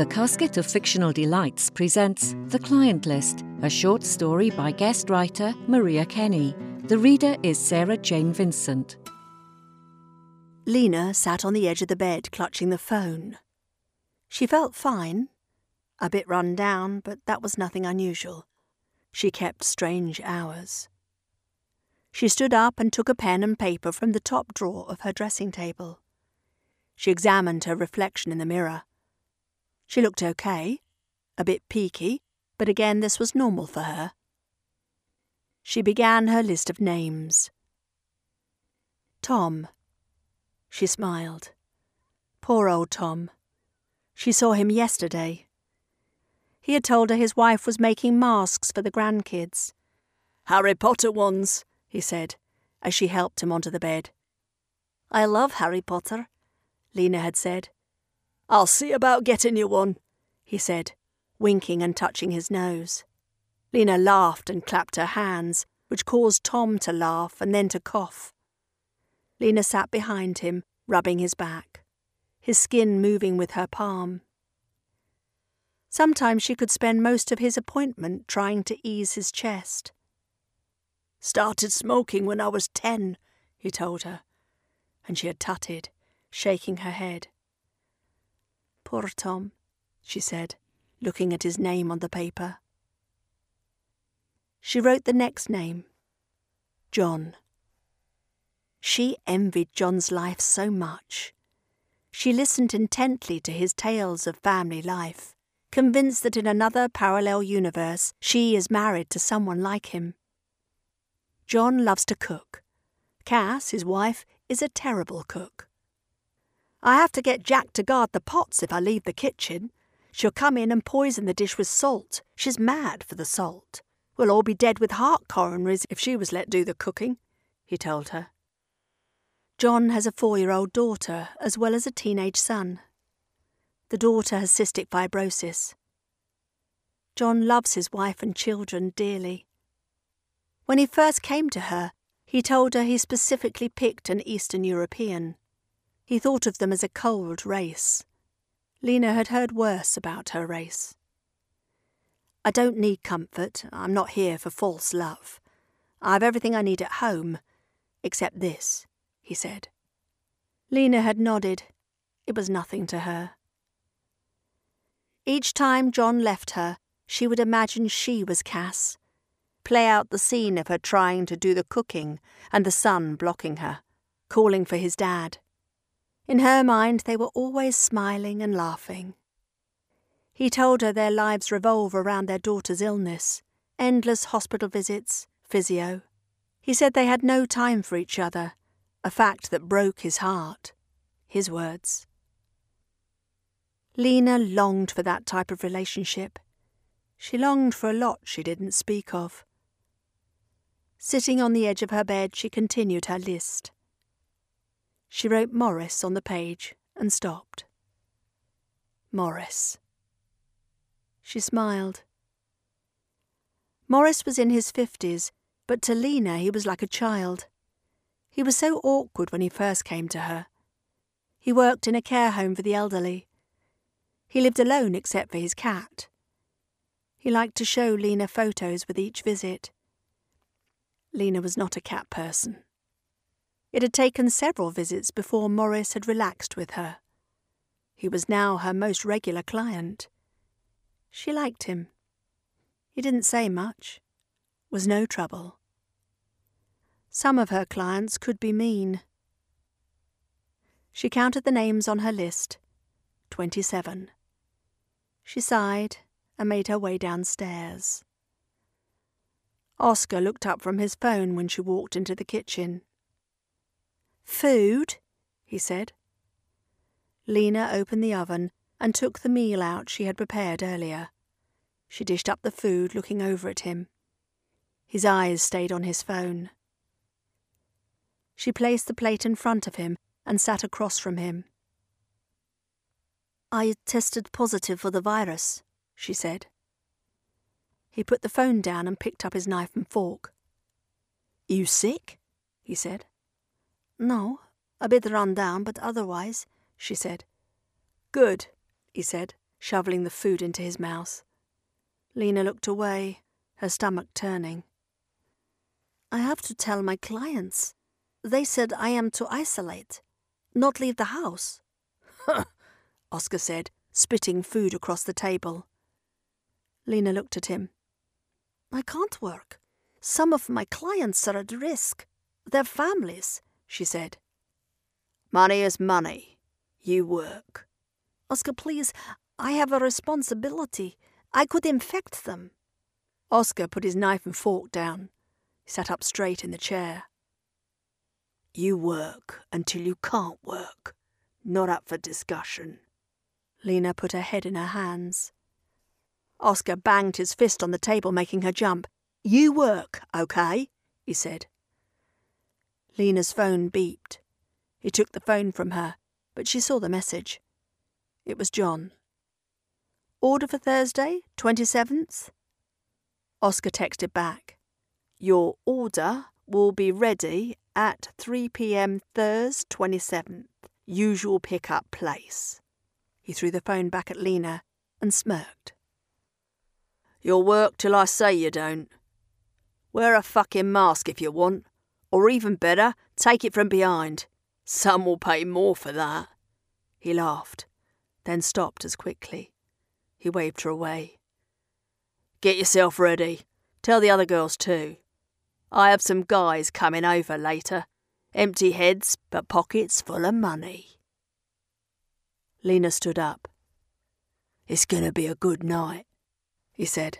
The Casket of Fictional Delights presents The Client List, a short story by guest writer Maria Kenny. The reader is Sarah Jane Vincent. Lena sat on the edge of the bed clutching the phone. She felt fine. A bit run down, but that was nothing unusual. She kept strange hours. She stood up and took a pen and paper from the top drawer of her dressing table. She examined her reflection in the mirror. She looked okay, a bit peaky, but again this was normal for her. She began her list of names. Tom. She smiled. Poor old Tom. She saw him yesterday. He had told her his wife was making masks for the grandkids. Harry Potter ones, he said, as she helped him onto the bed. I love Harry Potter, Lena had said. I'll see about getting you one, he said, winking and touching his nose. Lena laughed and clapped her hands, which caused Tom to laugh and then to cough. Lena sat behind him, rubbing his back, his skin moving with her palm. Sometimes she could spend most of his appointment trying to ease his chest. Started smoking when I was ten, he told her, and she had tutted, shaking her head. Poor Tom, she said, looking at his name on the paper. She wrote the next name John. She envied John's life so much. She listened intently to his tales of family life, convinced that in another parallel universe she is married to someone like him. John loves to cook. Cass, his wife, is a terrible cook. I have to get Jack to guard the pots if I leave the kitchen. She'll come in and poison the dish with salt. She's mad for the salt. We'll all be dead with heart coronaries if she was let do the cooking, he told her. John has a four year old daughter as well as a teenage son. The daughter has cystic fibrosis. John loves his wife and children dearly. When he first came to her, he told her he specifically picked an Eastern European. He thought of them as a cold race. Lena had heard worse about her race. I don't need comfort. I'm not here for false love. I've everything I need at home, except this, he said. Lena had nodded. It was nothing to her. Each time John left her, she would imagine she was Cass, play out the scene of her trying to do the cooking and the son blocking her, calling for his dad. In her mind, they were always smiling and laughing. He told her their lives revolve around their daughter's illness, endless hospital visits, physio. He said they had no time for each other, a fact that broke his heart. His words. Lena longed for that type of relationship. She longed for a lot she didn't speak of. Sitting on the edge of her bed, she continued her list. She wrote Morris on the page and stopped. Morris. She smiled. Morris was in his fifties, but to Lena he was like a child. He was so awkward when he first came to her. He worked in a care home for the elderly. He lived alone except for his cat. He liked to show Lena photos with each visit. Lena was not a cat person. It had taken several visits before Morris had relaxed with her. He was now her most regular client. She liked him. He didn't say much, was no trouble. Some of her clients could be mean. She counted the names on her list twenty seven. She sighed and made her way downstairs. Oscar looked up from his phone when she walked into the kitchen. Food? he said. Lena opened the oven and took the meal out she had prepared earlier. She dished up the food, looking over at him. His eyes stayed on his phone. She placed the plate in front of him and sat across from him. I tested positive for the virus, she said. He put the phone down and picked up his knife and fork. You sick? he said. No, a bit run down, but otherwise, she said. Good, he said, shoveling the food into his mouth. Lena looked away, her stomach turning. I have to tell my clients. They said I am to isolate, not leave the house. Oscar said, spitting food across the table. Lena looked at him. I can't work. Some of my clients are at risk. Their families, she said. Money is money. You work. Oscar, please, I have a responsibility. I could infect them. Oscar put his knife and fork down. He sat up straight in the chair. You work until you can't work. Not up for discussion. Lena put her head in her hands. Oscar banged his fist on the table, making her jump. You work, okay? he said. Lena's phone beeped. He took the phone from her, but she saw the message. It was John. Order for Thursday, 27th? Oscar texted back. Your order will be ready at 3 pm Thursday, 27th. Usual pickup place. He threw the phone back at Lena and smirked. You'll work till I say you don't. Wear a fucking mask if you want, or even better, take it from behind. Some will pay more for that. He laughed, then stopped as quickly. He waved her away. Get yourself ready. Tell the other girls too. I have some guys coming over later. Empty heads, but pockets full of money. Lena stood up. It's going to be a good night he said.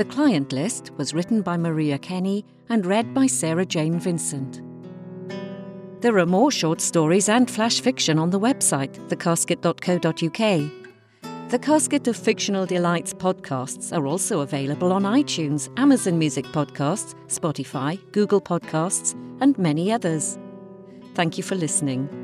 The client list was written by Maria Kenny and read by Sarah Jane Vincent. There are more short stories and flash fiction on the website, thecasket.co.uk. The Casket of Fictional Delights podcasts are also available on iTunes, Amazon Music Podcasts, Spotify, Google Podcasts, and many others. Thank you for listening.